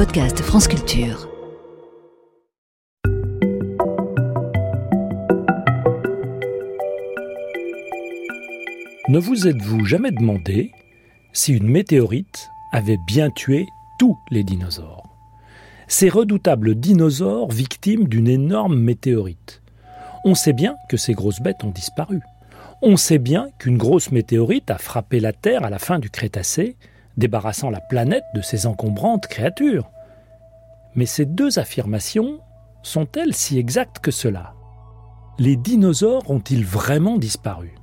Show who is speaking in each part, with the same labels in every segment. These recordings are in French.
Speaker 1: podcast France Culture.
Speaker 2: Ne vous êtes-vous jamais demandé si une météorite avait bien tué tous les dinosaures? Ces redoutables dinosaures victimes d'une énorme météorite. On sait bien que ces grosses bêtes ont disparu. On sait bien qu'une grosse météorite a frappé la Terre à la fin du Crétacé, débarrassant la planète de ses encombrantes créatures. Mais ces deux affirmations sont-elles si exactes que cela? Les dinosaures ont-ils vraiment disparu?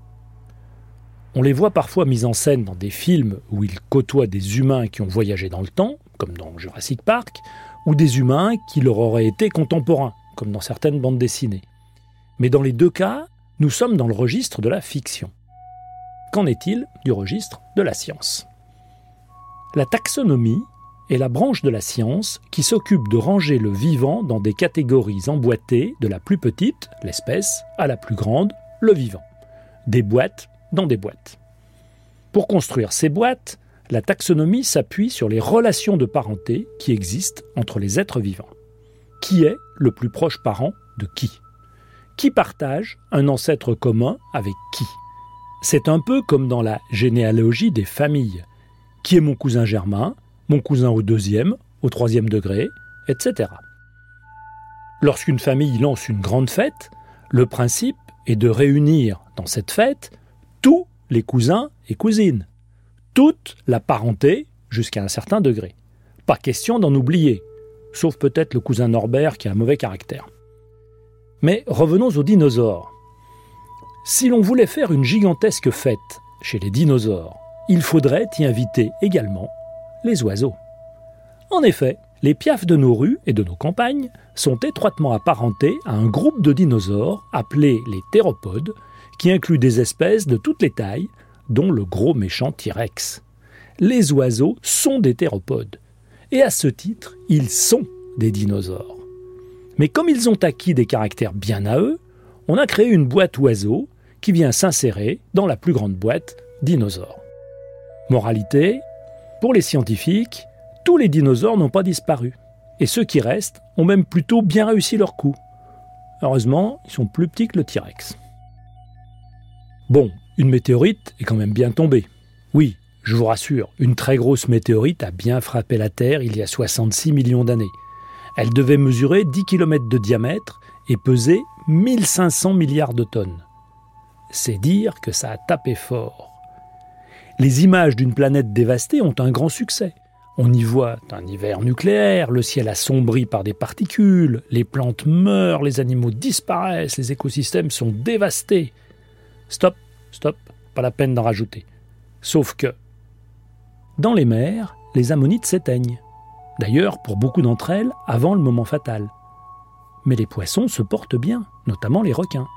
Speaker 2: On les voit parfois mis en scène dans des films où ils côtoient des humains qui ont voyagé dans le temps, comme dans Jurassic Park, ou des humains qui leur auraient été contemporains, comme dans certaines bandes dessinées. Mais dans les deux cas, nous sommes dans le registre de la fiction. Qu'en est-il du registre de la science? La taxonomie est la branche de la science qui s'occupe de ranger le vivant dans des catégories emboîtées de la plus petite, l'espèce, à la plus grande, le vivant. Des boîtes dans des boîtes. Pour construire ces boîtes, la taxonomie s'appuie sur les relations de parenté qui existent entre les êtres vivants. Qui est le plus proche parent de qui? Qui partage un ancêtre commun avec qui? C'est un peu comme dans la généalogie des familles. Qui est mon cousin germain, mon cousin au deuxième, au troisième degré, etc. Lorsqu'une famille lance une grande fête, le principe est de réunir dans cette fête tous les cousins et cousines, toute la parenté jusqu'à un certain degré. Pas question d'en oublier, sauf peut-être le cousin Norbert qui a un mauvais caractère. Mais revenons aux dinosaures. Si l'on voulait faire une gigantesque fête chez les dinosaures, il faudrait y inviter également les oiseaux. En effet, les piafs de nos rues et de nos campagnes sont étroitement apparentés à un groupe de dinosaures appelés les théropodes, qui inclut des espèces de toutes les tailles, dont le gros méchant T-Rex. Les oiseaux sont des théropodes, et à ce titre, ils sont des dinosaures. Mais comme ils ont acquis des caractères bien à eux, on a créé une boîte oiseau qui vient s'insérer dans la plus grande boîte dinosaures. Moralité, pour les scientifiques, tous les dinosaures n'ont pas disparu, et ceux qui restent ont même plutôt bien réussi leur coup. Heureusement, ils sont plus petits que le T-Rex. Bon, une météorite est quand même bien tombée. Oui, je vous rassure, une très grosse météorite a bien frappé la Terre il y a 66 millions d'années. Elle devait mesurer 10 km de diamètre et peser 1500 milliards de tonnes. C'est dire que ça a tapé fort. Les images d'une planète dévastée ont un grand succès. On y voit un hiver nucléaire, le ciel assombri par des particules, les plantes meurent, les animaux disparaissent, les écosystèmes sont dévastés. Stop, stop, pas la peine d'en rajouter. Sauf que, dans les mers, les ammonites s'éteignent. D'ailleurs, pour beaucoup d'entre elles, avant le moment fatal. Mais les poissons se portent bien, notamment les requins.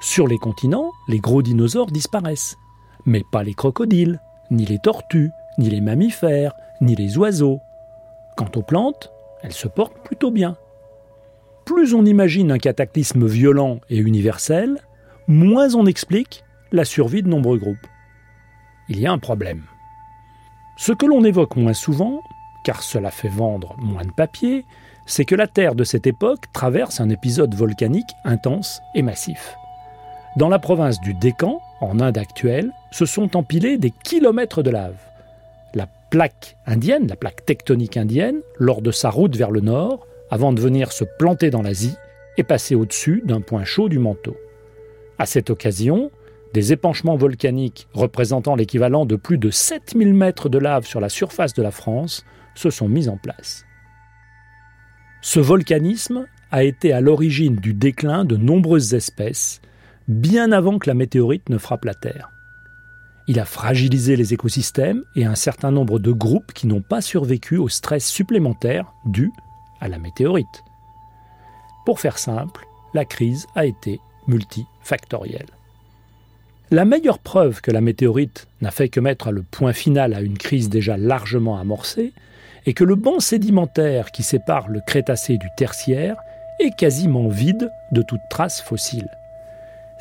Speaker 2: Sur les continents, les gros dinosaures disparaissent. Mais pas les crocodiles, ni les tortues, ni les mammifères, ni les oiseaux. Quant aux plantes, elles se portent plutôt bien. Plus on imagine un cataclysme violent et universel, moins on explique la survie de nombreux groupes. Il y a un problème. Ce que l'on évoque moins souvent, car cela fait vendre moins de papier, c'est que la Terre de cette époque traverse un épisode volcanique intense et massif. Dans la province du Décan, en Inde actuelle, se sont empilés des kilomètres de lave. La plaque indienne, la plaque tectonique indienne, lors de sa route vers le nord, avant de venir se planter dans l'Asie, est passée au-dessus d'un point chaud du manteau. À cette occasion, des épanchements volcaniques représentant l'équivalent de plus de 7000 mètres de lave sur la surface de la France se sont mis en place. Ce volcanisme a été à l'origine du déclin de nombreuses espèces, bien avant que la météorite ne frappe la Terre. Il a fragilisé les écosystèmes et un certain nombre de groupes qui n'ont pas survécu au stress supplémentaire dû à la météorite. Pour faire simple, la crise a été multifactoriel. La meilleure preuve que la météorite n'a fait que mettre le point final à une crise déjà largement amorcée est que le banc sédimentaire qui sépare le Crétacé du Tertiaire est quasiment vide de toute trace fossile.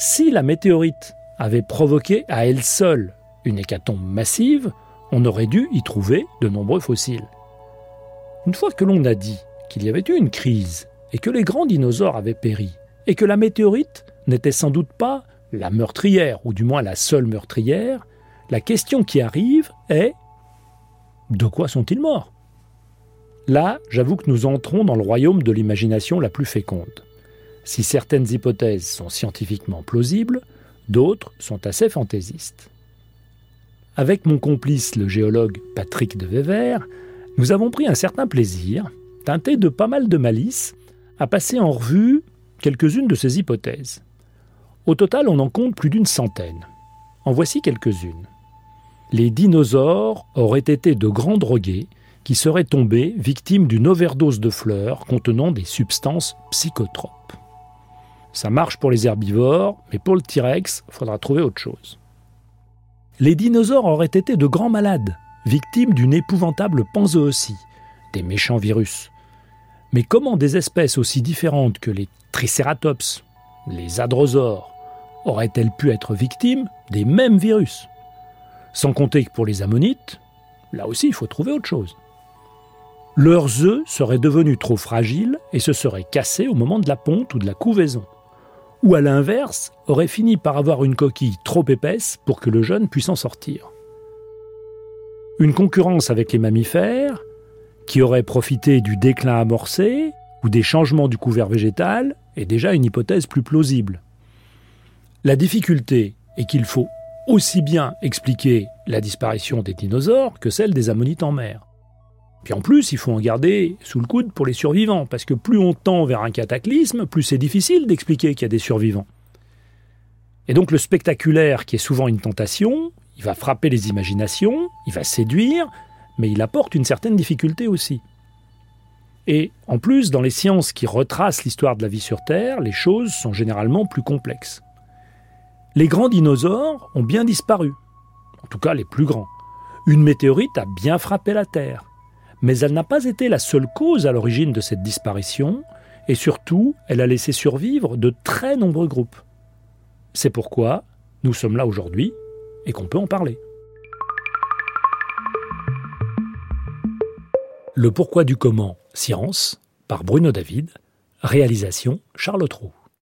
Speaker 2: Si la météorite avait provoqué à elle seule une hécatombe massive, on aurait dû y trouver de nombreux fossiles. Une fois que l'on a dit qu'il y avait eu une crise et que les grands dinosaures avaient péri, et que la météorite n'était sans doute pas la meurtrière, ou du moins la seule meurtrière, la question qui arrive est de quoi sont-ils morts? Là, j'avoue que nous entrons dans le royaume de l'imagination la plus féconde. Si certaines hypothèses sont scientifiquement plausibles, d'autres sont assez fantaisistes. Avec mon complice, le géologue Patrick de Wever, nous avons pris un certain plaisir, teinté de pas mal de malice, à passer en revue quelques-unes de ces hypothèses. Au total, on en compte plus d'une centaine. En voici quelques-unes. Les dinosaures auraient été de grands drogués qui seraient tombés victimes d'une overdose de fleurs contenant des substances psychotropes. Ça marche pour les herbivores, mais pour le T-Rex, il faudra trouver autre chose. Les dinosaures auraient été de grands malades, victimes d'une épouvantable panzoosie, des méchants virus. Mais comment des espèces aussi différentes que les Triceratops, les hadrosaures, auraient-elles pu être victimes des mêmes virus? Sans compter que pour les ammonites, là aussi il faut trouver autre chose. Leurs œufs seraient devenus trop fragiles et se seraient cassés au moment de la ponte ou de la couvaison. Ou à l'inverse, auraient fini par avoir une coquille trop épaisse pour que le jeune puisse en sortir. Une concurrence avec les mammifères, qui aurait profité du déclin amorcé ou des changements du couvert végétal, est déjà une hypothèse plus plausible. La difficulté est qu'il faut aussi bien expliquer la disparition des dinosaures que celle des ammonites en mer. Puis en plus, il faut en garder sous le coude pour les survivants, parce que plus on tend vers un cataclysme, plus c'est difficile d'expliquer qu'il y a des survivants. Et donc le spectaculaire, qui est souvent une tentation, il va frapper les imaginations, il va séduire, mais il apporte une certaine difficulté aussi. Et en plus, dans les sciences qui retracent l'histoire de la vie sur Terre, les choses sont généralement plus complexes. Les grands dinosaures ont bien disparu, en tout cas les plus grands. Une météorite a bien frappé la Terre mais elle n'a pas été la seule cause à l'origine de cette disparition, et surtout, elle a laissé survivre de très nombreux groupes. C'est pourquoi nous sommes là aujourd'hui et qu'on peut en parler. Le pourquoi du comment, science, par Bruno David, réalisation Charles Trou.